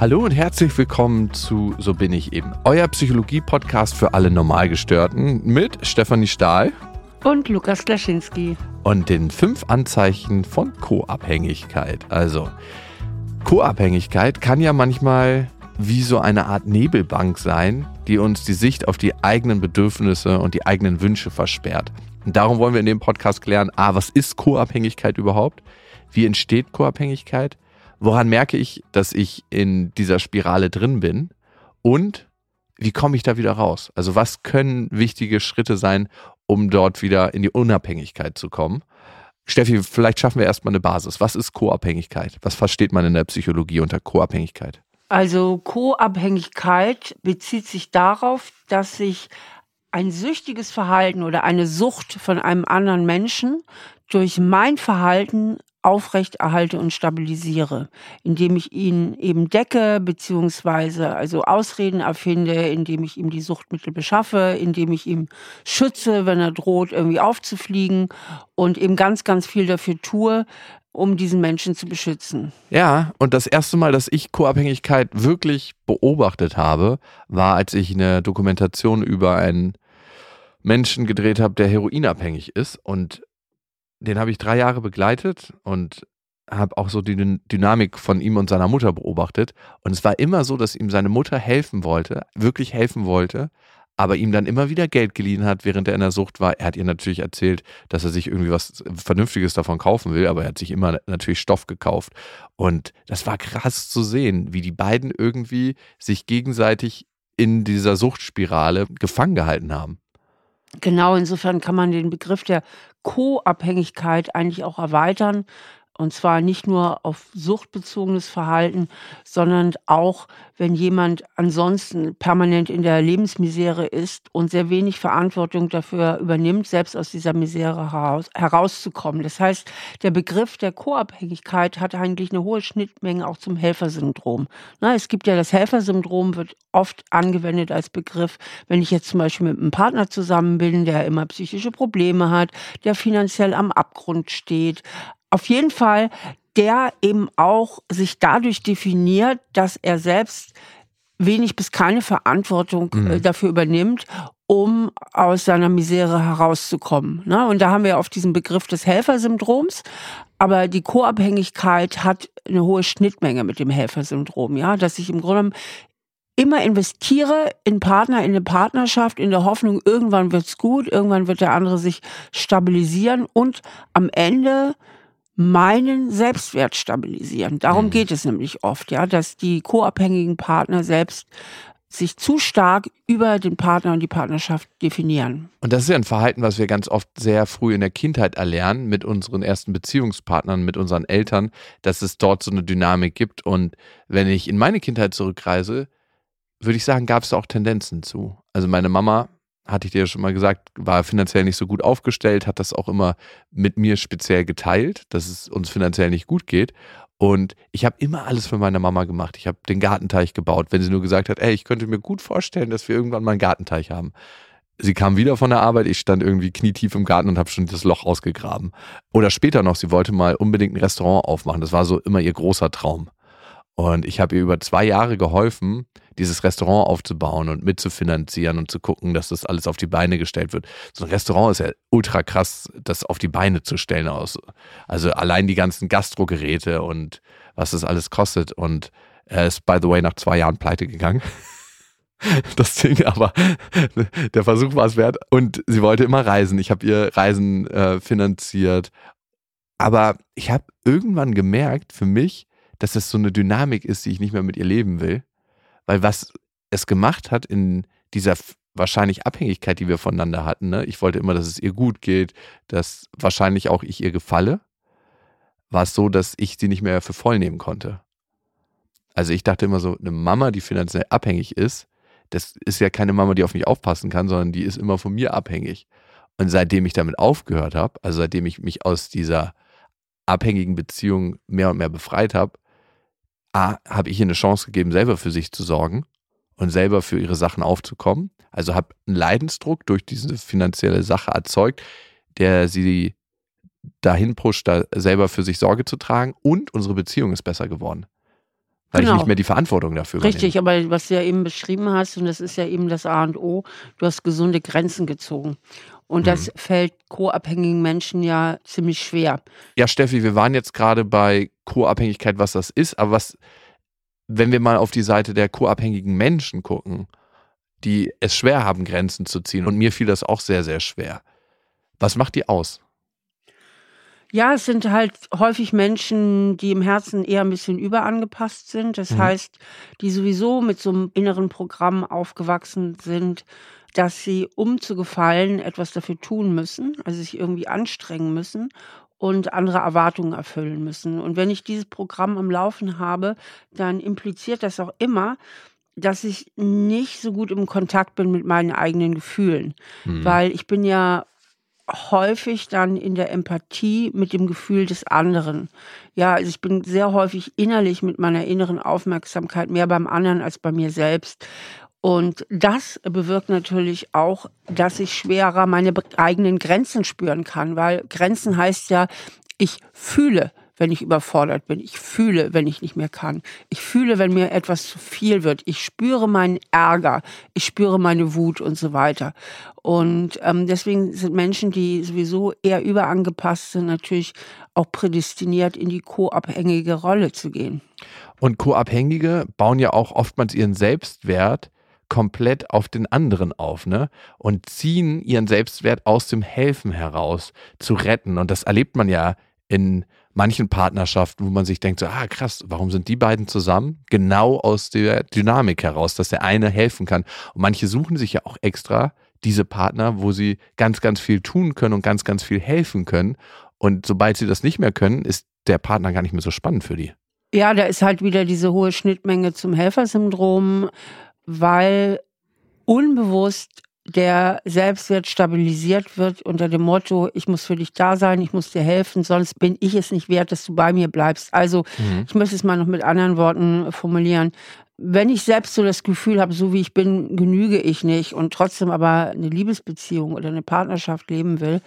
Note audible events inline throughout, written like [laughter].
Hallo und herzlich willkommen zu So bin ich eben, euer Psychologie-Podcast für alle Normalgestörten mit Stefanie Stahl und Lukas Klaschinski und den fünf Anzeichen von Co-Abhängigkeit. Also, Co-Abhängigkeit kann ja manchmal wie so eine Art Nebelbank sein, die uns die Sicht auf die eigenen Bedürfnisse und die eigenen Wünsche versperrt. Und darum wollen wir in dem Podcast klären, a, was ist Co-Abhängigkeit überhaupt? Wie entsteht Co-Abhängigkeit? Woran merke ich, dass ich in dieser Spirale drin bin? Und wie komme ich da wieder raus? Also was können wichtige Schritte sein, um dort wieder in die Unabhängigkeit zu kommen? Steffi, vielleicht schaffen wir erstmal eine Basis. Was ist Co-Abhängigkeit? Was versteht man in der Psychologie unter Co-Abhängigkeit? Also Co-Abhängigkeit bezieht sich darauf, dass sich ein süchtiges Verhalten oder eine Sucht von einem anderen Menschen durch mein Verhalten aufrechterhalte und stabilisiere, indem ich ihn eben decke, beziehungsweise also Ausreden erfinde, indem ich ihm die Suchtmittel beschaffe, indem ich ihm schütze, wenn er droht, irgendwie aufzufliegen und eben ganz, ganz viel dafür tue, um diesen Menschen zu beschützen. Ja, und das erste Mal, dass ich Co-Abhängigkeit wirklich beobachtet habe, war, als ich eine Dokumentation über einen Menschen gedreht habe, der heroinabhängig ist. Und den habe ich drei Jahre begleitet und habe auch so die Dynamik von ihm und seiner Mutter beobachtet. Und es war immer so, dass ihm seine Mutter helfen wollte, wirklich helfen wollte, aber ihm dann immer wieder Geld geliehen hat, während er in der Sucht war. Er hat ihr natürlich erzählt, dass er sich irgendwie was Vernünftiges davon kaufen will, aber er hat sich immer natürlich Stoff gekauft. Und das war krass zu sehen, wie die beiden irgendwie sich gegenseitig in dieser Suchtspirale gefangen gehalten haben. Genau, insofern kann man den Begriff der Co-Abhängigkeit eigentlich auch erweitern. Und zwar nicht nur auf suchtbezogenes Verhalten, sondern auch, wenn jemand ansonsten permanent in der Lebensmisere ist und sehr wenig Verantwortung dafür übernimmt, selbst aus dieser Misere heraus, herauszukommen. Das heißt, der Begriff der Co-Abhängigkeit hat eigentlich eine hohe Schnittmenge auch zum Helfersyndrom. Na, es gibt ja das Helfersyndrom, wird oft angewendet als Begriff, wenn ich jetzt zum Beispiel mit einem Partner zusammen bin, der immer psychische Probleme hat, der finanziell am Abgrund steht, auf jeden Fall, der eben auch sich dadurch definiert, dass er selbst wenig bis keine Verantwortung äh, mhm. dafür übernimmt, um aus seiner Misere herauszukommen. Ne? Und da haben wir auf diesen Begriff des Helfersyndroms. Aber die Co-Abhängigkeit hat eine hohe Schnittmenge mit dem Helfersyndrom, ja, dass ich im Grunde immer investiere in Partner, in eine Partnerschaft, in der Hoffnung, irgendwann wird's gut, irgendwann wird der andere sich stabilisieren und am Ende meinen Selbstwert stabilisieren. Darum mhm. geht es nämlich oft, ja, dass die co-abhängigen Partner selbst sich zu stark über den Partner und die Partnerschaft definieren. Und das ist ja ein Verhalten, was wir ganz oft sehr früh in der Kindheit erlernen, mit unseren ersten Beziehungspartnern, mit unseren Eltern, dass es dort so eine Dynamik gibt. Und wenn ich in meine Kindheit zurückreise, würde ich sagen, gab es auch Tendenzen zu. Also meine Mama hatte ich dir ja schon mal gesagt, war finanziell nicht so gut aufgestellt, hat das auch immer mit mir speziell geteilt, dass es uns finanziell nicht gut geht. Und ich habe immer alles für meine Mama gemacht. Ich habe den Gartenteich gebaut, wenn sie nur gesagt hat, ey, ich könnte mir gut vorstellen, dass wir irgendwann mal einen Gartenteich haben. Sie kam wieder von der Arbeit, ich stand irgendwie knietief im Garten und habe schon das Loch ausgegraben. Oder später noch, sie wollte mal unbedingt ein Restaurant aufmachen. Das war so immer ihr großer Traum. Und ich habe ihr über zwei Jahre geholfen, dieses Restaurant aufzubauen und mitzufinanzieren und zu gucken, dass das alles auf die Beine gestellt wird. So ein Restaurant ist ja ultra krass, das auf die Beine zu stellen aus. Also allein die ganzen Gastrogeräte und was das alles kostet. Und er ist, by the way, nach zwei Jahren pleite gegangen. [laughs] Das Ding, aber der Versuch war es wert. Und sie wollte immer reisen. Ich habe ihr Reisen äh, finanziert. Aber ich habe irgendwann gemerkt für mich, dass das so eine Dynamik ist, die ich nicht mehr mit ihr leben will. Weil was es gemacht hat in dieser wahrscheinlich Abhängigkeit, die wir voneinander hatten, ne? ich wollte immer, dass es ihr gut geht, dass wahrscheinlich auch ich ihr gefalle, war es so, dass ich sie nicht mehr für voll nehmen konnte. Also ich dachte immer so, eine Mama, die finanziell abhängig ist, das ist ja keine Mama, die auf mich aufpassen kann, sondern die ist immer von mir abhängig. Und seitdem ich damit aufgehört habe, also seitdem ich mich aus dieser abhängigen Beziehung mehr und mehr befreit habe, A, habe ich ihr eine Chance gegeben, selber für sich zu sorgen und selber für ihre Sachen aufzukommen. Also habe einen Leidensdruck durch diese finanzielle Sache erzeugt, der sie dahin pusht, da selber für sich Sorge zu tragen und unsere Beziehung ist besser geworden. weil Genau. ich nicht mehr die Verantwortung dafür übernehme. Richtig, aber was du ja eben beschrieben hast, und das ist ja eben das A und O, du hast gesunde Grenzen gezogen. Und das fällt co-abhängigen Menschen ja ziemlich schwer. Ja, Steffi, wir waren jetzt gerade bei Co-Abhängigkeit, was das ist, aber was, wenn wir mal auf die Seite der co-abhängigen Menschen gucken, die es schwer haben, Grenzen zu ziehen, und mir fiel das auch sehr, sehr schwer. Was macht die aus? Ja, es sind halt häufig Menschen, die im Herzen eher ein bisschen überangepasst sind. Das Mhm. heißt, die sowieso mit so einem inneren Programm aufgewachsen sind, dass sie, um zu gefallen, etwas dafür tun müssen, also sich irgendwie anstrengen müssen und andere Erwartungen erfüllen müssen. Und wenn ich dieses Programm am Laufen habe, dann impliziert das auch immer, dass ich nicht so gut im Kontakt bin mit meinen eigenen Gefühlen. Hm. Weil ich bin ja häufig dann in der Empathie mit dem Gefühl des anderen. Ja, also ich bin sehr häufig innerlich mit meiner inneren Aufmerksamkeit mehr beim anderen als bei mir selbst. Und das bewirkt natürlich auch, dass ich schwerer meine eigenen Grenzen spüren kann, weil Grenzen heißt ja, ich fühle, wenn ich überfordert bin. Ich fühle, wenn ich nicht mehr kann. Ich fühle, wenn mir etwas zu viel wird. Ich spüre meinen Ärger. Ich spüre meine Wut und so weiter. Und ähm, deswegen sind Menschen, die sowieso eher überangepasst sind, natürlich auch prädestiniert, in die co-abhängige Rolle zu gehen. Und Co-Abhängige bauen ja auch oftmals ihren Selbstwert komplett auf den anderen auf, ne? Und ziehen ihren Selbstwert aus dem Helfen heraus zu retten. Und das erlebt man ja in manchen Partnerschaften, wo man sich denkt, so, ah krass, warum sind die beiden zusammen? Genau aus der Dynamik heraus, dass der eine helfen kann. Und manche suchen sich ja auch extra diese Partner, wo sie ganz, ganz viel tun können und ganz, ganz viel helfen können. Und sobald sie das nicht mehr können, ist der Partner gar nicht mehr so spannend für die. Ja, da ist halt wieder diese hohe Schnittmenge zum Helfersyndrom, weil unbewusst der Selbstwert stabilisiert wird unter dem Motto, ich muss für dich da sein, ich muss dir helfen, sonst bin ich es nicht wert, dass du bei mir bleibst. Also Mhm. ich möchte es mal noch mit anderen Worten formulieren. Wenn ich selbst so das Gefühl habe, so wie ich bin, genüge ich nicht und trotzdem aber eine Liebesbeziehung oder eine Partnerschaft leben will,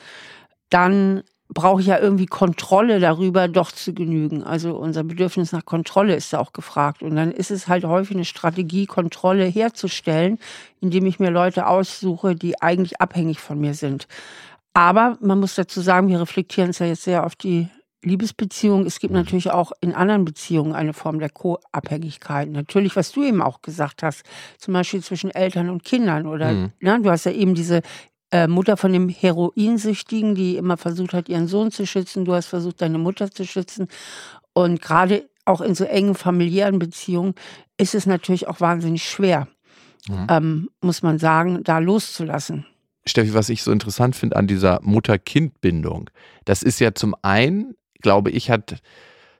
dann brauche ich ja irgendwie Kontrolle darüber, doch zu genügen. Also unser Bedürfnis nach Kontrolle ist da auch gefragt. Und dann ist es halt häufig eine Strategie, Kontrolle herzustellen, indem ich mir Leute aussuche, die eigentlich abhängig von mir sind. Aber man muss dazu sagen, wir reflektieren es ja jetzt sehr auf die Liebesbeziehung. Es gibt natürlich auch in anderen Beziehungen eine Form der Co-Abhängigkeit. Natürlich, was du eben auch gesagt hast, zum Beispiel zwischen Eltern und Kindern. Oder Mhm. ne, du hast ja eben diese äh, Mutter von dem Heroinsüchtigen, die immer versucht hat, ihren Sohn zu schützen. Du hast versucht, deine Mutter zu schützen. Und gerade auch in so engen familiären Beziehungen ist es natürlich auch wahnsinnig schwer, Mhm. ähm, muss man sagen, da loszulassen. Steffi, was ich so interessant finde an dieser Mutter-Kind-Bindung, das ist ja zum einen, glaube ich, hat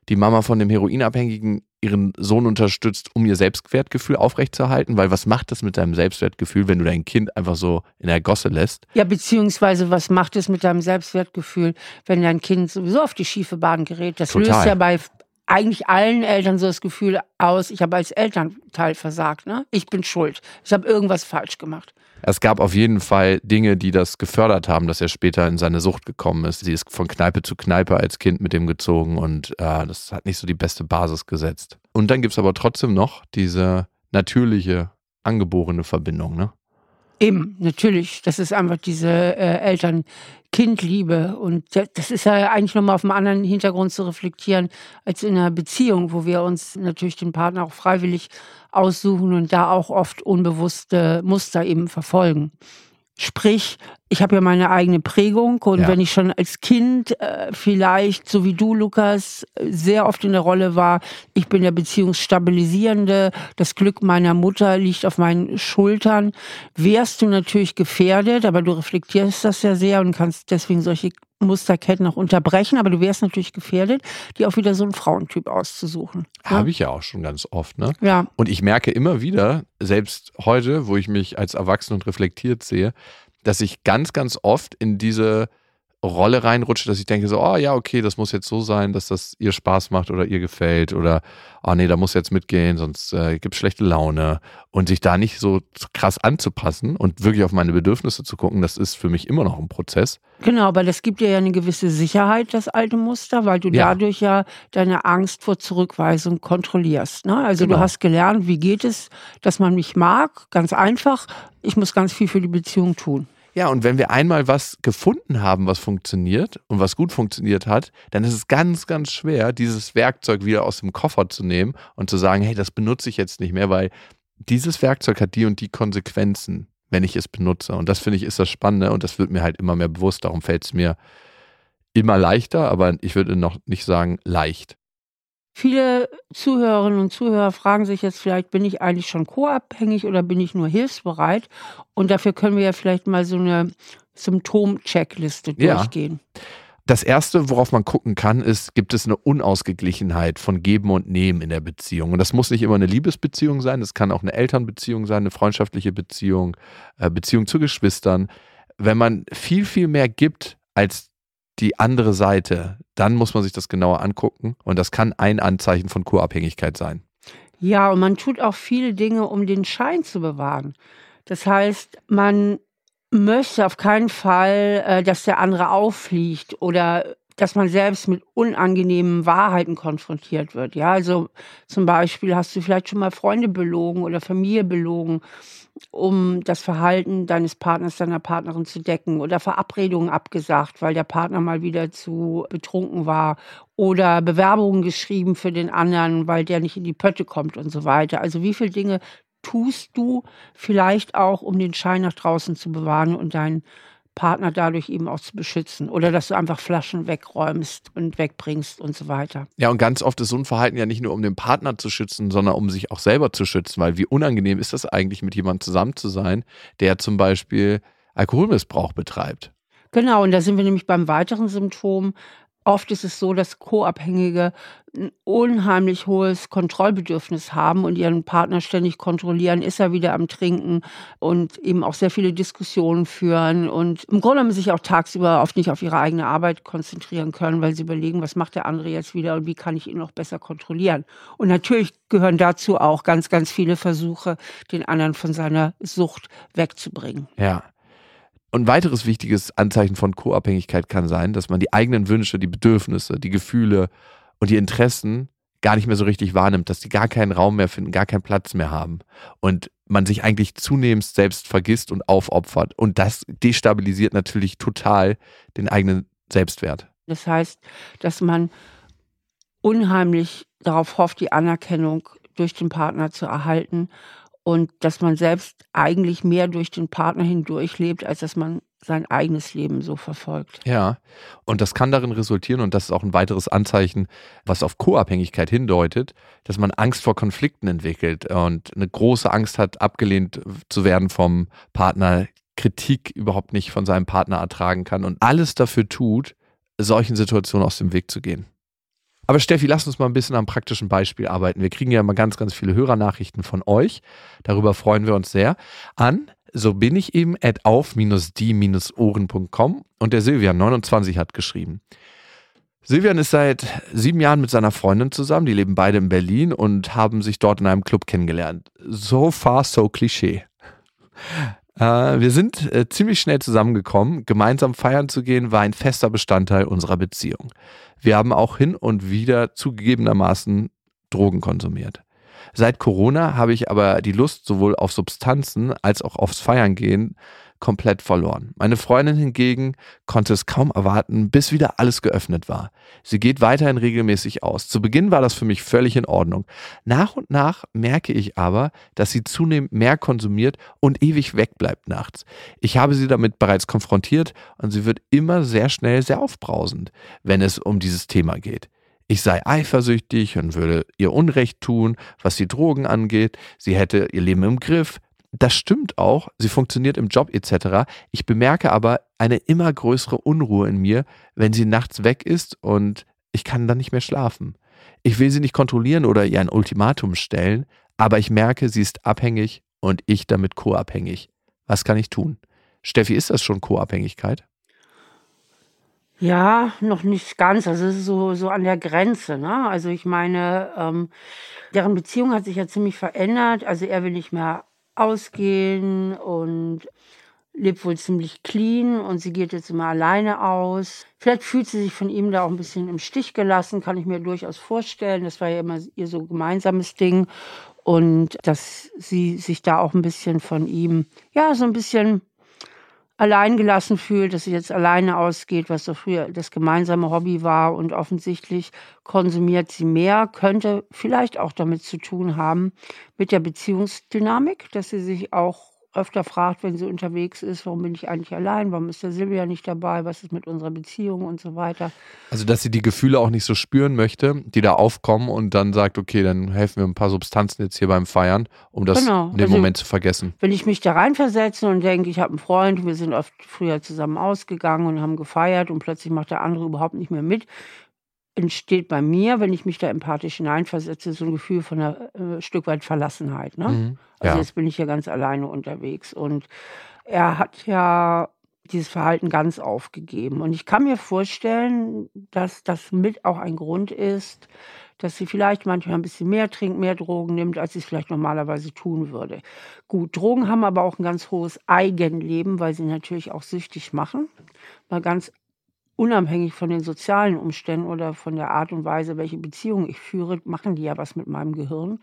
die Mama von dem Heroinabhängigen ihren Sohn unterstützt, um ihr Selbstwertgefühl aufrechtzuerhalten, weil was macht das mit deinem Selbstwertgefühl, wenn du dein Kind einfach so in der Gosse lässt? Ja, beziehungsweise was macht es mit deinem Selbstwertgefühl, wenn dein Kind sowieso auf die schiefe Bahn gerät? Das Total. löst ja bei eigentlich allen Eltern so das Gefühl aus, ich habe als Elternteil versagt. Ne? Ich bin schuld. Ich habe irgendwas falsch gemacht. Es gab auf jeden Fall Dinge, die das gefördert haben, dass er später in seine Sucht gekommen ist. Sie ist von Kneipe zu Kneipe als Kind mit dem gezogen und äh, das hat nicht so die beste Basis gesetzt. Und dann gibt es aber trotzdem noch diese natürliche, angeborene Verbindung, ne? Eben, natürlich. Das ist einfach diese äh, Eltern-Kind-Liebe. Und da- das ist ja eigentlich nochmal auf einem anderen Hintergrund zu reflektieren, als in einer Beziehung, wo wir uns natürlich den Partner auch freiwillig aussuchen und da auch oft unbewusste Muster eben verfolgen. Sprich, ich habe ja meine eigene Prägung und Ja. wenn ich schon als Kind äh, vielleicht, so wie du, Lukas, sehr oft in der Rolle war, ich bin der Beziehungsstabilisierende, das Glück meiner Mutter liegt auf meinen Schultern, wärst du natürlich gefährdet, aber du reflektierst das ja sehr und kannst deswegen solche Musterketten auch unterbrechen, aber du wärst natürlich gefährdet, dir auch wieder so einen Frauentyp auszusuchen. Habe ich ja auch schon ganz oft, ne? Ja, Und ich merke immer wieder, selbst heute, wo ich mich als erwachsen und reflektiert sehe, dass ich ganz, ganz oft in diese Rolle reinrutsche, dass ich denke so, oh ja, okay, das muss jetzt so sein, dass das ihr Spaß macht oder ihr gefällt oder, oh nee, da muss jetzt mitgehen, sonst äh, gibt es schlechte Laune. Und sich da nicht so krass anzupassen und wirklich auf meine Bedürfnisse zu gucken, das ist für mich immer noch ein Prozess. Genau, aber das gibt dir ja eine gewisse Sicherheit, das alte Muster, weil du ja. dadurch ja deine Angst vor Zurückweisung kontrollierst. Ne? Also genau. du hast gelernt, wie geht es, dass man mich mag, ganz einfach. Ich muss ganz viel für die Beziehung tun. Ja, und wenn wir einmal was gefunden haben, was funktioniert und was gut funktioniert hat, dann ist es ganz, ganz schwer, dieses Werkzeug wieder aus dem Koffer zu nehmen und zu sagen, hey, das benutze ich jetzt nicht mehr, weil dieses Werkzeug hat die und die Konsequenzen, wenn ich es benutze. Und das finde ich ist das Spannende und das wird mir halt immer mehr bewusst. Darum fällt es mir immer leichter, aber ich würde noch nicht sagen leicht. Viele Zuhörerinnen und Zuhörer fragen sich jetzt vielleicht, bin ich eigentlich schon co-abhängig oder bin ich nur hilfsbereit? Und dafür können wir ja vielleicht mal so eine Symptom-Checkliste durchgehen. Ja. Das erste, worauf man gucken kann, ist, gibt es eine Unausgeglichenheit von Geben und Nehmen in der Beziehung? Und das muss nicht immer eine Liebesbeziehung sein, das kann auch eine Elternbeziehung sein, eine freundschaftliche Beziehung, äh, Beziehung zu Geschwistern. Wenn man viel, viel mehr gibt, als die andere Seite, dann muss man sich das genauer angucken und das kann ein Anzeichen von Co-Abhängigkeit sein. Ja, und man tut auch viele Dinge, um den Schein zu bewahren. Das heißt, man möchte auf keinen Fall, äh, dass der andere auffliegt oder dass man selbst mit unangenehmen Wahrheiten konfrontiert wird. Ja, also zum Beispiel hast du vielleicht schon mal Freunde belogen oder Familie belogen um das Verhalten deines Partners, deiner Partnerin zu decken oder Verabredungen abgesagt, weil der Partner mal wieder zu betrunken war oder Bewerbungen geschrieben für den anderen, weil der nicht in die Pötte kommt und so weiter. Also wie viele Dinge tust du vielleicht auch, um den Schein nach draußen zu bewahren und deinen Partner dadurch eben auch zu beschützen. Oder dass du einfach Flaschen wegräumst und wegbringst und so weiter. Ja, und ganz oft ist so ein Verhalten ja nicht nur, um den Partner zu schützen, sondern um sich auch selber zu schützen. Weil wie unangenehm ist das eigentlich, mit jemandem zusammen zu sein, der zum Beispiel Alkoholmissbrauch betreibt? Genau, und da sind wir nämlich beim weiteren Symptom, Oft ist es so, dass Co-Abhängige ein unheimlich hohes Kontrollbedürfnis haben und ihren Partner ständig kontrollieren, ist er wieder am Trinken und eben auch sehr viele Diskussionen führen und im Grunde genommen sich auch tagsüber oft nicht auf ihre eigene Arbeit konzentrieren können, weil sie überlegen, was macht der andere jetzt wieder und wie kann ich ihn noch besser kontrollieren. Und natürlich gehören dazu auch ganz, ganz viele Versuche, den anderen von seiner Sucht wegzubringen. Ja. Und ein weiteres wichtiges Anzeichen von Co-Abhängigkeit kann sein, dass man die eigenen Wünsche, die Bedürfnisse, die Gefühle und die Interessen gar nicht mehr so richtig wahrnimmt, dass die gar keinen Raum mehr finden, gar keinen Platz mehr haben und man sich eigentlich zunehmend selbst vergisst und aufopfert. Und das destabilisiert natürlich total den eigenen Selbstwert. Das heißt, dass man unheimlich darauf hofft, die Anerkennung durch den Partner zu erhalten und dass man selbst eigentlich mehr durch den Partner hindurch lebt, als dass man sein eigenes Leben so verfolgt. Ja, und das kann darin resultieren, und das ist auch ein weiteres Anzeichen, was auf Co-Abhängigkeit hindeutet, dass man Angst vor Konflikten entwickelt und eine große Angst hat, abgelehnt zu werden vom Partner, Kritik überhaupt nicht von seinem Partner ertragen kann und alles dafür tut, solchen Situationen aus dem Weg zu gehen. Aber Steffi, lass uns mal ein bisschen am praktischen Beispiel arbeiten. Wir kriegen ja immer ganz, ganz viele Hörernachrichten von euch. Darüber freuen wir uns sehr. An so bin ich eben at auf-die-ohren.com und der Silvian 29 hat geschrieben. Silvian ist seit sieben Jahren mit seiner Freundin zusammen. Die leben beide in Berlin und haben sich dort in einem Club kennengelernt. So far, so Klischee. Äh, wir sind äh, ziemlich schnell zusammengekommen. Gemeinsam feiern zu gehen war ein fester Bestandteil unserer Beziehung. Wir haben auch hin und wieder zugegebenermaßen Drogen konsumiert. Seit Corona habe ich aber die Lust sowohl auf Substanzen als auch aufs Feiern gehen komplett verloren. Meine Freundin hingegen konnte es kaum erwarten, bis wieder alles geöffnet war. Sie geht weiterhin regelmäßig aus. Zu Beginn war das für mich völlig in Ordnung. Nach und nach merke ich aber, dass sie zunehmend mehr konsumiert und ewig wegbleibt nachts. Ich habe sie damit bereits konfrontiert und sie wird immer sehr schnell sehr aufbrausend, wenn es um dieses Thema geht. Ich sei eifersüchtig und würde ihr Unrecht tun, was die Drogen angeht. Sie hätte ihr Leben im Griff. Das stimmt auch, sie funktioniert im Job etc. Ich bemerke aber eine immer größere Unruhe in mir, wenn sie nachts weg ist und ich kann dann nicht mehr schlafen. Ich will sie nicht kontrollieren oder ihr ein Ultimatum stellen, aber ich merke, sie ist abhängig und ich damit co-abhängig. Was kann ich tun? Steffi, ist das schon Co-Abhängigkeit? Ja, noch nicht ganz. Also es ist so, so an der Grenze. Ne? Also ich meine, ähm, deren Beziehung hat sich ja ziemlich verändert. Also er will nicht mehr ausgehen und lebt wohl ziemlich clean und sie geht jetzt immer alleine aus. Vielleicht fühlt sie sich von ihm da auch ein bisschen im Stich gelassen, kann ich mir durchaus vorstellen. Das war ja immer ihr so gemeinsames Ding. Und dass sie sich da auch ein bisschen von ihm, ja, so ein bisschen alleingelassen fühlt, dass sie jetzt alleine ausgeht, was so früher das gemeinsame Hobby war und offensichtlich konsumiert sie mehr, könnte vielleicht auch damit zu tun haben mit der Beziehungsdynamik, dass sie sich auch öfter fragt, wenn sie unterwegs ist, warum bin ich eigentlich allein, warum ist der Silvia nicht dabei, was ist mit unserer Beziehung und so weiter. Also, dass sie die Gefühle auch nicht so spüren möchte, die da aufkommen und dann sagt, okay, dann helfen wir ein paar Substanzen jetzt hier beim Feiern, um das genau. in dem also, Moment zu vergessen. Wenn ich mich da reinversetze und denke, ich habe einen Freund, wir sind oft früher zusammen ausgegangen und haben gefeiert und plötzlich macht der andere überhaupt nicht mehr mit, entsteht bei mir, wenn ich mich da empathisch hineinversetze, so ein Gefühl von einer äh, Stück weit Verlassenheit. Ne? Mhm, also ja. jetzt bin ich ja ganz alleine unterwegs. Und er hat ja dieses Verhalten ganz aufgegeben. Und ich kann mir vorstellen, dass das mit auch ein Grund ist, dass sie vielleicht manchmal ein bisschen mehr trinkt, mehr Drogen nimmt, als sie es vielleicht normalerweise tun würde. Gut, Drogen haben aber auch ein ganz hohes Eigenleben, weil sie natürlich auch süchtig machen. Mal ganz unabhängig von den sozialen Umständen oder von der Art und Weise, welche Beziehung ich führe, machen die ja was mit meinem Gehirn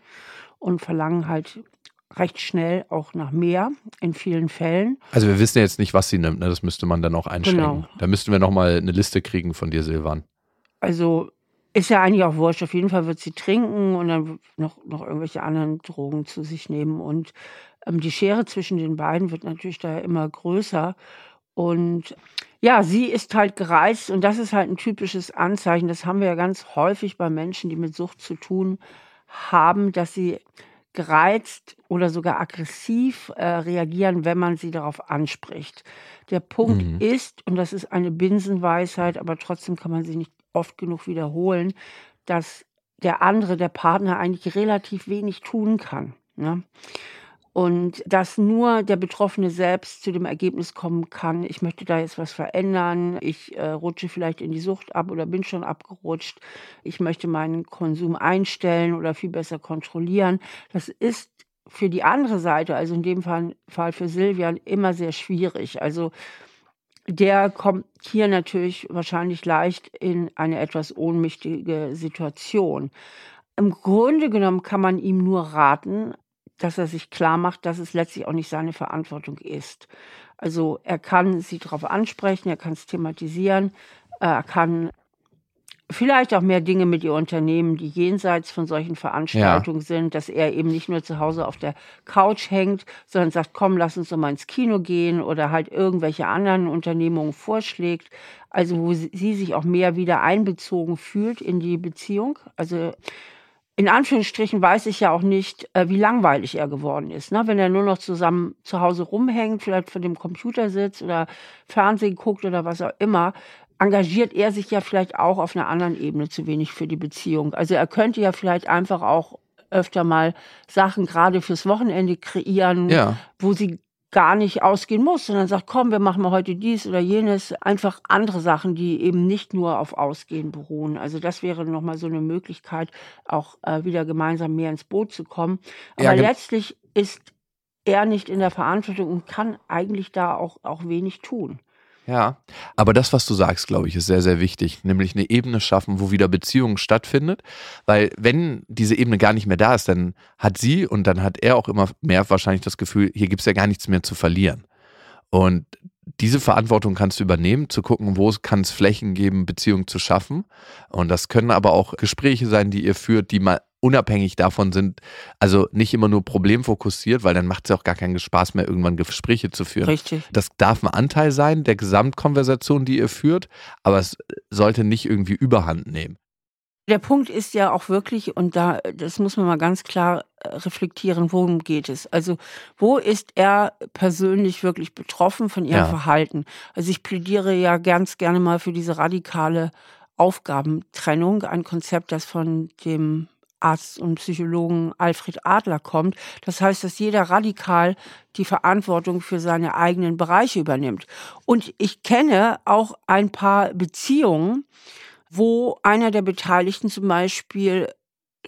und verlangen halt recht schnell auch nach mehr in vielen Fällen. Also wir wissen jetzt nicht, was sie nimmt, ne? das müsste man dann auch einschränken. Genau. Da müssten wir nochmal eine Liste kriegen von dir, Silvan. Also ist ja eigentlich auch wurscht. Auf jeden Fall wird sie trinken und dann noch, noch irgendwelche anderen Drogen zu sich nehmen. Und ähm, die Schere zwischen den beiden wird natürlich da immer größer. Und ja, sie ist halt gereizt und das ist halt ein typisches Anzeichen. Das haben wir ja ganz häufig bei Menschen, die mit Sucht zu tun haben, dass sie gereizt oder sogar aggressiv äh, reagieren, wenn man sie darauf anspricht. Der Punkt mhm. ist, und das ist eine Binsenweisheit, aber trotzdem kann man sie nicht oft genug wiederholen, dass der andere, der Partner eigentlich relativ wenig tun kann. Ne? Und dass nur der Betroffene selbst zu dem Ergebnis kommen kann, ich möchte da jetzt was verändern, ich äh, rutsche vielleicht in die Sucht ab oder bin schon abgerutscht, ich möchte meinen Konsum einstellen oder viel besser kontrollieren. Das ist für die andere Seite, also in dem Fall, Fall für Silvian, immer sehr schwierig. Also der kommt hier natürlich wahrscheinlich leicht in eine etwas ohnmächtige Situation. Im Grunde genommen kann man ihm nur raten, dass er sich klar macht, dass es letztlich auch nicht seine Verantwortung ist. Also er kann sie darauf ansprechen, er kann es thematisieren, er kann vielleicht auch mehr Dinge mit ihr unternehmen, die jenseits von solchen Veranstaltungen ja. sind, dass er eben nicht nur zu Hause auf der Couch hängt, sondern sagt, komm, lass uns doch mal ins Kino gehen oder halt irgendwelche anderen Unternehmungen vorschlägt. Also wo sie sich auch mehr wieder einbezogen fühlt in die Beziehung. Also in Anführungsstrichen weiß ich ja auch nicht, äh, wie langweilig er geworden ist. Ne? Wenn er nur noch zusammen zu Hause rumhängt, vielleicht vor dem Computer sitzt oder Fernsehen guckt oder was auch immer, engagiert er sich ja vielleicht auch auf einer anderen Ebene zu wenig für die Beziehung. Also er könnte ja vielleicht einfach auch öfter mal Sachen gerade fürs Wochenende kreieren, ja. wo sie gar nicht ausgehen muss, sondern sagt, komm, wir machen mal heute dies oder jenes, einfach andere Sachen, die eben nicht nur auf Ausgehen beruhen. Also das wäre nochmal so eine Möglichkeit, auch äh, wieder gemeinsam mehr ins Boot zu kommen. Aber ja, letztlich ist er nicht in der Verantwortung und kann eigentlich da auch, auch wenig tun. Ja, aber das, was du sagst, glaube ich, ist sehr, sehr wichtig, nämlich eine Ebene schaffen, wo wieder Beziehung stattfindet, weil wenn diese Ebene gar nicht mehr da ist, dann hat sie und dann hat er auch immer mehr wahrscheinlich das Gefühl, hier gibt es ja gar nichts mehr zu verlieren. Und diese Verantwortung kannst du übernehmen, zu gucken, wo kann es Flächen geben, Beziehungen zu schaffen. Und das können aber auch Gespräche sein, die ihr führt, die mal unabhängig davon sind, also nicht immer nur problemfokussiert, weil dann macht es auch gar keinen Spaß mehr, irgendwann Gespräche zu führen. Richtig. Das darf ein Anteil sein der Gesamtkonversation, die ihr führt, aber es sollte nicht irgendwie überhand nehmen. Der Punkt ist ja auch wirklich, und da, das muss man mal ganz klar äh, reflektieren, worum geht es? Also, wo ist er persönlich wirklich betroffen von ihrem ja. Verhalten? Also, ich plädiere ja ganz gerne mal für diese radikale Aufgabentrennung, ein Konzept, das von dem Arzt und Psychologen Alfred Adler kommt. Das heißt, dass jeder radikal die Verantwortung für seine eigenen Bereiche übernimmt. Und ich kenne auch ein paar Beziehungen, wo einer der Beteiligten zum Beispiel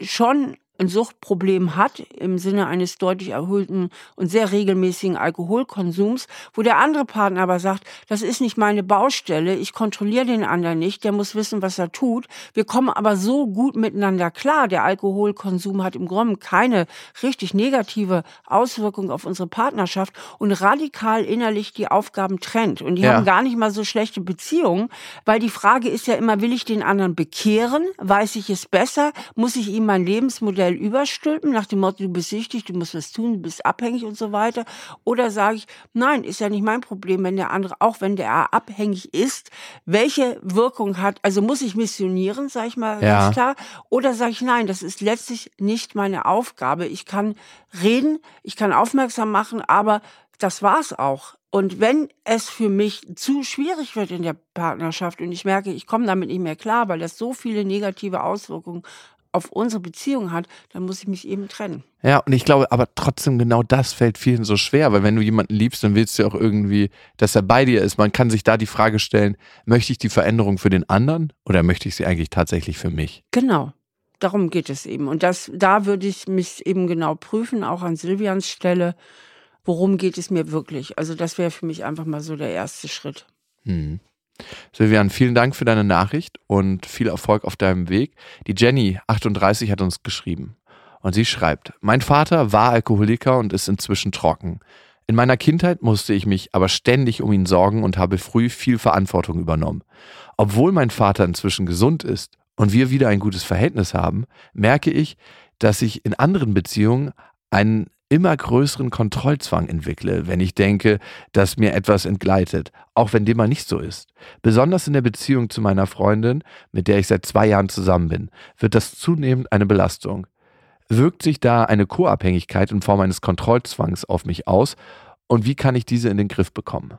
schon ein Suchtproblem hat, im Sinne eines deutlich erhöhten und sehr regelmäßigen Alkoholkonsums, wo der andere Partner aber sagt, das ist nicht meine Baustelle, ich kontrolliere den anderen nicht, der muss wissen, was er tut. Wir kommen aber so gut miteinander klar. Der Alkoholkonsum hat im Grunde keine richtig negative Auswirkung auf unsere Partnerschaft und radikal innerlich die Aufgaben trennt. Und die ja. haben gar nicht mal so schlechte Beziehungen, weil die Frage ist ja immer, will ich den anderen bekehren? Weiß ich es besser? Muss ich ihm mein Lebensmodell schnell überstülpen, nach dem Motto, du bist süchtig, du musst was tun, du bist abhängig und so weiter? Oder sage ich, nein, ist ja nicht mein Problem, wenn der andere, auch wenn der abhängig ist, welche Wirkung hat, also muss ich missionieren, sage ich mal ja. ganz klar, oder sage ich, nein, das ist letztlich nicht meine Aufgabe. Ich kann reden, ich kann aufmerksam machen, aber das war's auch. Und wenn es für mich zu schwierig wird in der Partnerschaft und ich merke, ich komme damit nicht mehr klar, weil das so viele negative Auswirkungen auf unsere Beziehung hat, dann muss ich mich eben trennen. Ja, und ich glaube, aber trotzdem genau das fällt vielen so schwer, weil wenn du jemanden liebst, dann willst du auch irgendwie, dass er bei dir ist. Man kann sich da die Frage stellen, möchte ich die Veränderung für den anderen oder möchte ich sie eigentlich tatsächlich für mich? Genau. Darum geht es eben. Und das, da würde ich mich eben genau prüfen, auch an Silvians Stelle, worum geht es mir wirklich? Also das wäre für mich einfach mal so der erste Schritt. Hm. Silvian, vielen Dank für deine Nachricht und viel Erfolg auf deinem Weg. Die Jenny, 38, hat uns geschrieben. Und sie schreibt, mein Vater war Alkoholiker und ist inzwischen trocken. In meiner Kindheit musste ich mich aber ständig um ihn sorgen und habe früh viel Verantwortung übernommen. Obwohl mein Vater inzwischen gesund ist und wir wieder ein gutes Verhältnis haben, merke ich, dass ich in anderen Beziehungen einen immer größeren Kontrollzwang entwickle, wenn ich denke, dass mir etwas entgleitet, auch wenn dem mal nicht so ist. Besonders in der Beziehung zu meiner Freundin, mit der ich seit zwei Jahren zusammen bin, wird das zunehmend eine Belastung. Wirkt sich da eine Co-Abhängigkeit in Form eines Kontrollzwangs auf mich aus und wie kann ich diese in den Griff bekommen?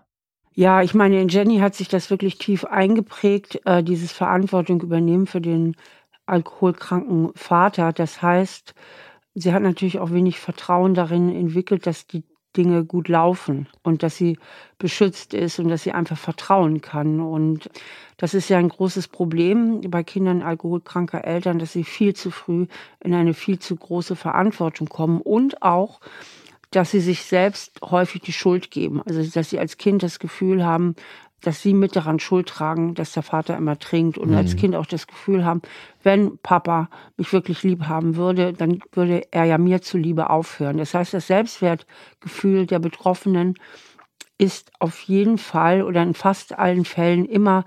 Ja, ich meine, in Jenny hat sich das wirklich tief eingeprägt, äh, dieses Verantwortung übernehmen für den alkoholkranken Vater. Das heißt, sie hat natürlich auch wenig Vertrauen darin entwickelt, dass die Dinge gut laufen und dass sie beschützt ist und dass sie einfach vertrauen kann. Und das ist ja ein großes Problem bei Kindern alkoholkranker Eltern, dass sie viel zu früh in eine viel zu große Verantwortung kommen und auch, dass sie sich selbst häufig die Schuld geben. Also, dass sie als Kind das Gefühl haben, dass sie mit daran Schuld tragen, dass der Vater immer trinkt und mhm. als Kind auch das Gefühl haben, wenn Papa mich wirklich lieb haben würde, dann würde er ja mir zuliebe aufhören. Das heißt, das Selbstwertgefühl der Betroffenen ist auf jeden Fall oder in fast allen Fällen immer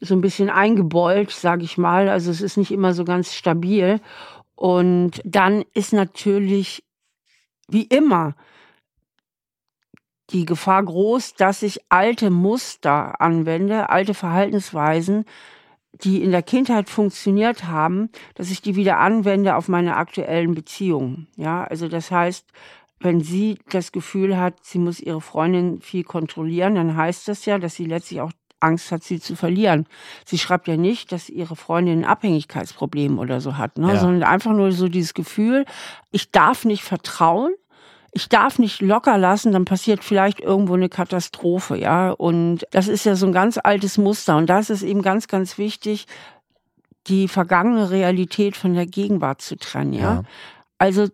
so ein bisschen eingebeult, sage ich mal. Also es ist nicht immer so ganz stabil. Und dann ist natürlich wie immer die Gefahr groß, dass ich alte Muster anwende, alte Verhaltensweisen, die in der Kindheit funktioniert haben, dass ich die wieder anwende auf meine aktuellen Beziehungen. Ja, also das heißt, wenn sie das Gefühl hat, sie muss ihre Freundin viel kontrollieren, dann heißt das ja, dass sie letztlich auch Angst hat, sie zu verlieren. Sie schreibt ja nicht, dass ihre Freundin ein Abhängigkeitsproblem oder so hat, ne? Ja. sondern einfach nur so dieses Gefühl, ich darf nicht vertrauen, ich darf nicht locker lassen, dann passiert vielleicht irgendwo eine Katastrophe, ja. Und das ist ja so ein ganz altes Muster. Und da ist eben ganz, ganz wichtig, die vergangene Realität von der Gegenwart zu trennen, ja. ja. Also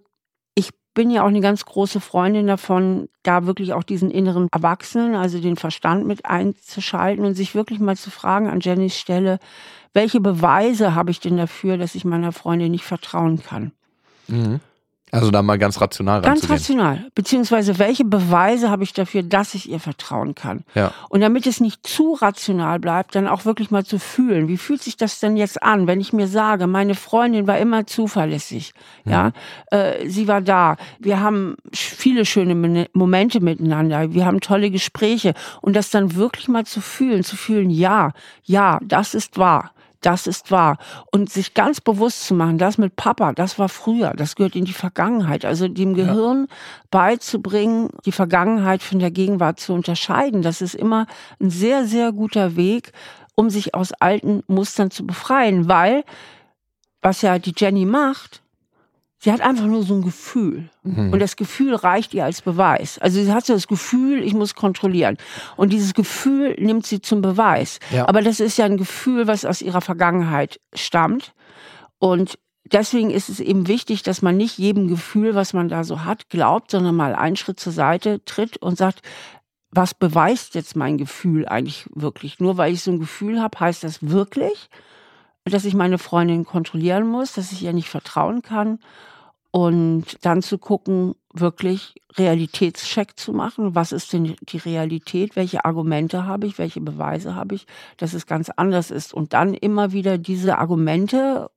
ich bin ja auch eine ganz große Freundin davon, da wirklich auch diesen inneren Erwachsenen, also den Verstand mit einzuschalten und sich wirklich mal zu fragen an Jennys Stelle, welche Beweise habe ich denn dafür, dass ich meiner Freundin nicht vertrauen kann? Mhm. Also da mal ganz rational Ganz rational. Beziehungsweise welche Beweise habe ich dafür, dass ich ihr vertrauen kann? Ja. Und damit es nicht zu rational bleibt, dann auch wirklich mal zu fühlen. Wie fühlt sich das denn jetzt an, wenn ich mir sage, meine Freundin war immer zuverlässig, mhm. ja, äh, sie war da. Wir haben viele schöne Momente miteinander. Wir haben tolle Gespräche und das dann wirklich mal zu fühlen, zu fühlen, ja, ja, das ist wahr das ist wahr. Und sich ganz bewusst zu machen, das mit Papa, das war früher, das gehört in die Vergangenheit. Also dem Gehirn ja. beizubringen, die Vergangenheit von der Gegenwart zu unterscheiden, das ist immer ein sehr, sehr guter Weg, um sich aus alten Mustern zu befreien. Weil, was ja die Jenny macht, Sie hat einfach nur so ein Gefühl. Mhm. Und das Gefühl reicht ihr als Beweis. Also sie hat so das Gefühl, ich muss kontrollieren. Und dieses Gefühl nimmt sie zum Beweis. Ja. Aber das ist ja ein Gefühl, was aus ihrer Vergangenheit stammt. Und deswegen ist es eben wichtig, dass man nicht jedem Gefühl, was man da so hat, glaubt, sondern mal einen Schritt zur Seite tritt und sagt, was beweist jetzt mein Gefühl eigentlich wirklich? Nur weil ich so ein Gefühl habe, heißt das wirklich, dass ich meine Freundin kontrollieren muss, dass ich ihr nicht vertrauen kann und dann zu gucken, wirklich Realitätscheck zu machen. Was ist denn die Realität? Welche Argumente habe ich? Welche Beweise habe ich? Dass es ganz anders ist. Und dann immer wieder diese Argumente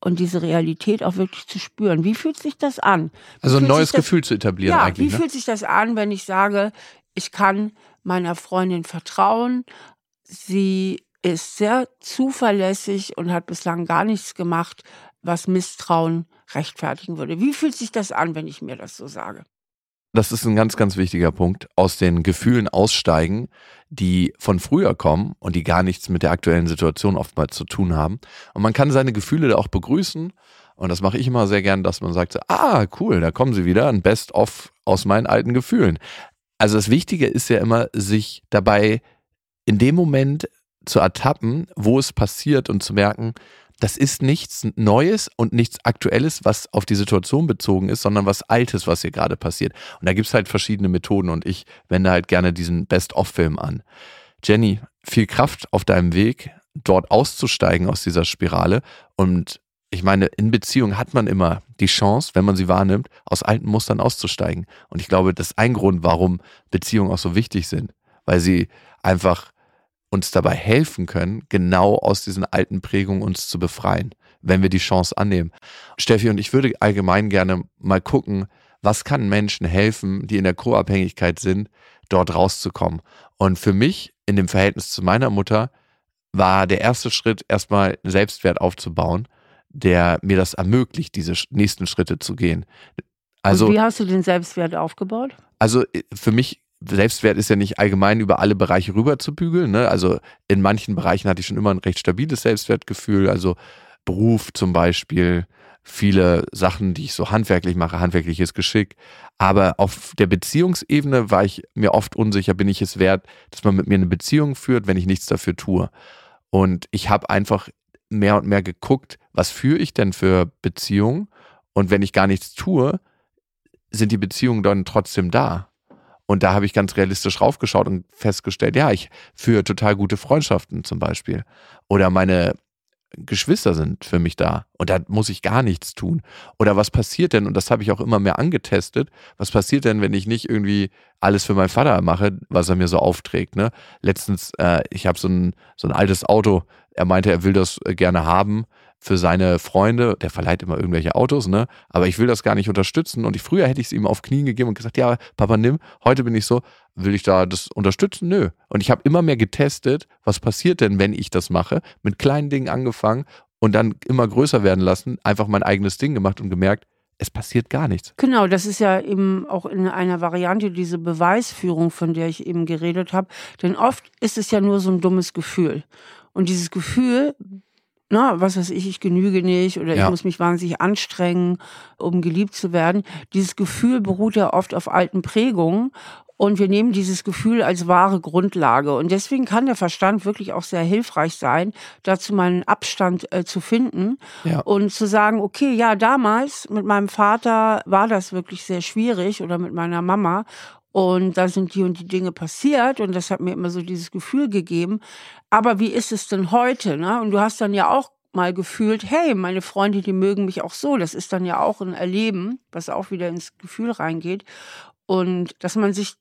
und diese Realität auch wirklich zu spüren. Wie fühlt sich das an? Wie also ein neues Gefühl zu etablieren ja, eigentlich. Wie ne? fühlt sich das an, wenn ich sage, ich kann meiner Freundin vertrauen, sie ist sehr zuverlässig und hat bislang gar nichts gemacht, was Misstrauen rechtfertigen würde. Wie fühlt sich das an, wenn ich mir das so sage? Das ist ein ganz, ganz wichtiger Punkt. Aus den Gefühlen aussteigen, die von früher kommen und die gar nichts mit der aktuellen Situation oftmals zu tun haben. Und man kann seine Gefühle da auch begrüßen. Und das mache ich immer sehr gern, dass man sagt, ah, cool, da kommen sie wieder, ein Best-of aus meinen alten Gefühlen. Also das Wichtige ist ja immer, sich dabei in dem Moment zu ertappen, wo es passiert und zu merken, das ist nichts Neues und nichts Aktuelles, was auf die Situation bezogen ist, sondern was Altes, was hier gerade passiert. Und da gibt es halt verschiedene Methoden und ich wende halt gerne diesen Best-of-Film an. Jenny, viel Kraft auf deinem Weg, dort auszusteigen aus dieser Spirale. Und ich meine, in Beziehungen hat man immer die Chance, wenn man sie wahrnimmt, aus alten Mustern auszusteigen. Und ich glaube, das ist ein Grund, warum Beziehungen auch so wichtig sind, weil sie einfach uns dabei helfen können, genau aus diesen alten Prägungen uns zu befreien, wenn wir die Chance annehmen. Steffi und ich würde allgemein gerne mal gucken, was kann Menschen helfen, die in der Co-Abhängigkeit sind, dort rauszukommen. Und für mich in dem Verhältnis zu meiner Mutter war der erste Schritt erstmal Selbstwert aufzubauen, der mir das ermöglicht, diese nächsten Schritte zu gehen. Also, Und wie hast du den Selbstwert aufgebaut? Also äh, für mich Selbstwert ist ja nicht allgemein über alle Bereiche rüber zu bügeln. Ne? Also in manchen Bereichen hatte ich schon immer ein recht stabiles Selbstwertgefühl. Also Beruf zum Beispiel, viele Sachen, die ich so handwerklich mache, handwerkliches Geschick. Aber auf der Beziehungsebene war ich mir oft unsicher, bin ich es wert, dass man mit mir eine Beziehung führt, wenn ich nichts dafür tue. Und ich habe einfach mehr und mehr geguckt, was führe ich denn für Beziehungen? Und wenn ich gar nichts tue, sind die Beziehungen dann trotzdem da. Und da habe ich ganz realistisch raufgeschaut und festgestellt, ja, ich führe total gute Freundschaften zum Beispiel. Oder meine Geschwister sind für mich da und da muss ich gar nichts tun. Oder was passiert denn, und das habe ich auch immer mehr angetestet, was passiert denn, wenn ich nicht irgendwie alles für meinen Vater mache, was er mir so aufträgt. Ne? Letztens, äh, ich habe so ein, so ein altes Auto, er meinte, er will das äh, gerne haben für seine Freunde. Der verleiht immer irgendwelche Autos, ne? Aber ich will das gar nicht unterstützen. Und ich, früher hätte ich es ihm auf Knien gegeben und gesagt, ja, Papa, nimm. Heute bin ich so, will ich da das unterstützen? Nö. Und ich habe immer mehr getestet, was passiert denn, wenn ich das mache? Mit kleinen Dingen angefangen und dann immer größer werden lassen, einfach mein eigenes Ding gemacht und gemerkt, es passiert gar nichts. Genau, das ist ja eben auch in einer Variante diese Beweisführung, von der ich eben geredet habe. Denn oft ist es ja nur so ein dummes Gefühl. Und dieses Gefühl na, was weiß ich, ich genüge nicht oder ja. ich muss mich wahnsinnig anstrengen, um geliebt zu werden. Dieses Gefühl beruht ja oft auf alten Prägungen und wir nehmen dieses Gefühl als wahre Grundlage. Und deswegen kann der Verstand wirklich auch sehr hilfreich sein, dazu mal einen Abstand äh, zu finden ja. und zu sagen, okay, ja, damals mit meinem Vater war das wirklich sehr schwierig oder mit meiner Mama. Und da sind die und die Dinge passiert und das hat mir immer so dieses Gefühl gegeben. Aber wie ist es denn heute? Ne? Und du hast dann ja auch mal gefühlt, hey, meine Freunde, die mögen mich auch so. Das ist dann ja auch ein Erleben, was auch wieder ins Gefühl reingeht. Und dass man sich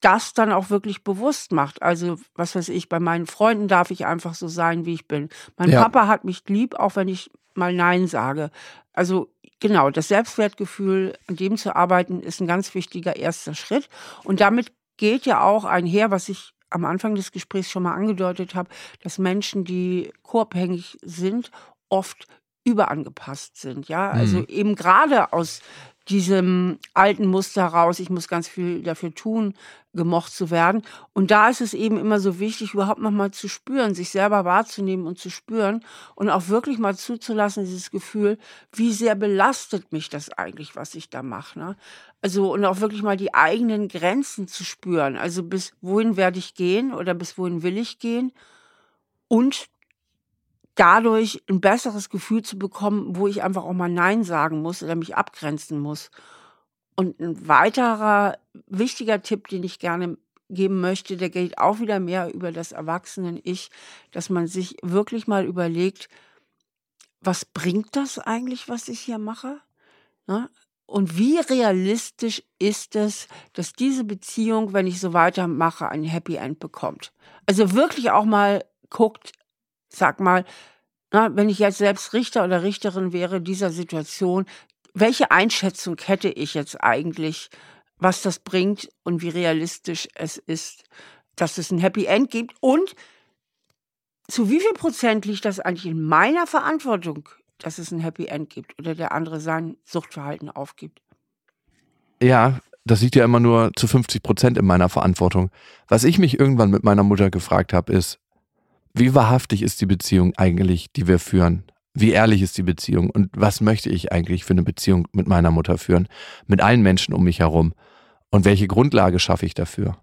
das dann auch wirklich bewusst macht. Also, was weiß ich, bei meinen Freunden darf ich einfach so sein, wie ich bin. Mein ja. Papa hat mich lieb, auch wenn ich mal Nein sage. Also genau, das Selbstwertgefühl, an dem zu arbeiten, ist ein ganz wichtiger erster Schritt. Und damit geht ja auch einher, was ich am Anfang des Gesprächs schon mal angedeutet habe, dass Menschen, die koabhängig sind, oft überangepasst sind. Ja, also mhm. eben gerade aus diesem alten Muster raus, ich muss ganz viel dafür tun, gemocht zu werden. Und da ist es eben immer so wichtig, überhaupt nochmal zu spüren, sich selber wahrzunehmen und zu spüren und auch wirklich mal zuzulassen, dieses Gefühl, wie sehr belastet mich das eigentlich, was ich da mache. Ne? Also und auch wirklich mal die eigenen Grenzen zu spüren. Also bis wohin werde ich gehen oder bis wohin will ich gehen und dadurch ein besseres Gefühl zu bekommen, wo ich einfach auch mal Nein sagen muss oder mich abgrenzen muss. Und ein weiterer wichtiger Tipp, den ich gerne geben möchte, der geht auch wieder mehr über das Erwachsenen-Ich, dass man sich wirklich mal überlegt, was bringt das eigentlich, was ich hier mache? Ne? Und wie realistisch ist es, dass diese Beziehung, wenn ich so weitermache, ein Happy End bekommt? Also wirklich auch mal guckt, sag mal, na, wenn ich jetzt selbst Richter oder Richterin wäre dieser Situation, welche Einschätzung hätte ich jetzt eigentlich, was das bringt und wie realistisch es ist, dass es ein Happy End gibt und zu wie viel Prozent liegt das eigentlich in meiner Verantwortung, dass es ein Happy End gibt oder der andere sein Suchtverhalten aufgibt? Ja, das liegt ja immer nur zu 50 Prozent in meiner Verantwortung. Was ich mich irgendwann mit meiner Mutter gefragt habe, ist, wie wahrhaftig ist die Beziehung eigentlich, die wir führen? Wie ehrlich ist die Beziehung? Und was möchte ich eigentlich für eine Beziehung mit meiner Mutter führen? Mit allen Menschen um mich herum? Und welche Grundlage schaffe ich dafür?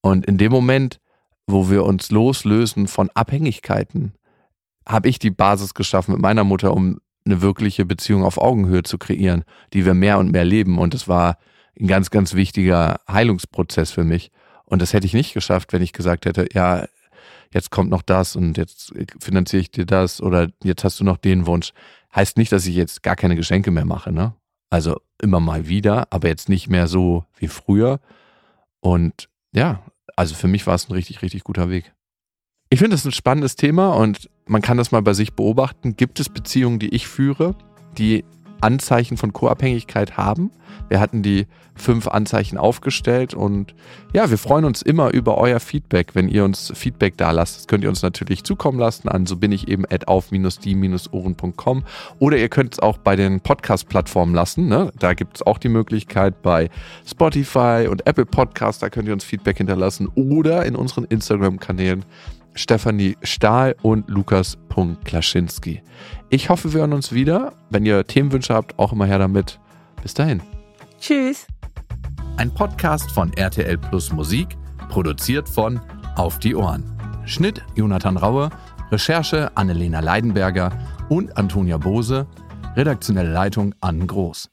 Und in dem Moment, wo wir uns loslösen von Abhängigkeiten, habe ich die Basis geschaffen mit meiner Mutter, um eine wirkliche Beziehung auf Augenhöhe zu kreieren, die wir mehr und mehr leben. Und es war ein ganz, ganz wichtiger Heilungsprozess für mich. Und das hätte ich nicht geschafft, wenn ich gesagt hätte, ja, jetzt kommt noch das und jetzt finanziere ich dir das oder jetzt hast du noch den Wunsch. Heißt nicht, dass ich jetzt gar keine Geschenke mehr mache, ne? Also immer mal wieder, aber jetzt nicht mehr so wie früher. Und ja, also für mich war es ein richtig, richtig guter Weg. Ich finde es ein spannendes Thema und man kann das mal bei sich beobachten. Gibt es Beziehungen, die ich führe, die Anzeichen von Co-Abhängigkeit haben. Wir hatten die fünf Anzeichen aufgestellt und ja, wir freuen uns immer über euer Feedback, wenn ihr uns Feedback da lasst. Das könnt ihr uns natürlich zukommen lassen an so bin ich eben at auf-die-ohren.com oder ihr könnt es auch bei den Podcast-Plattformen lassen. Ne? Da gibt es auch die Möglichkeit bei Spotify und Apple Podcast, da könnt ihr uns Feedback hinterlassen oder in unseren Instagram-Kanälen Stefanie Stahl und Lukas.klaschinski. Ich hoffe, wir hören uns wieder. Wenn ihr Themenwünsche habt, auch immer her damit. Bis dahin. Tschüss. Ein Podcast von RTL Plus Musik, produziert von Auf die Ohren. Schnitt Jonathan Raue, Recherche Annelena Leidenberger und Antonia Bose, redaktionelle Leitung Ann Groß.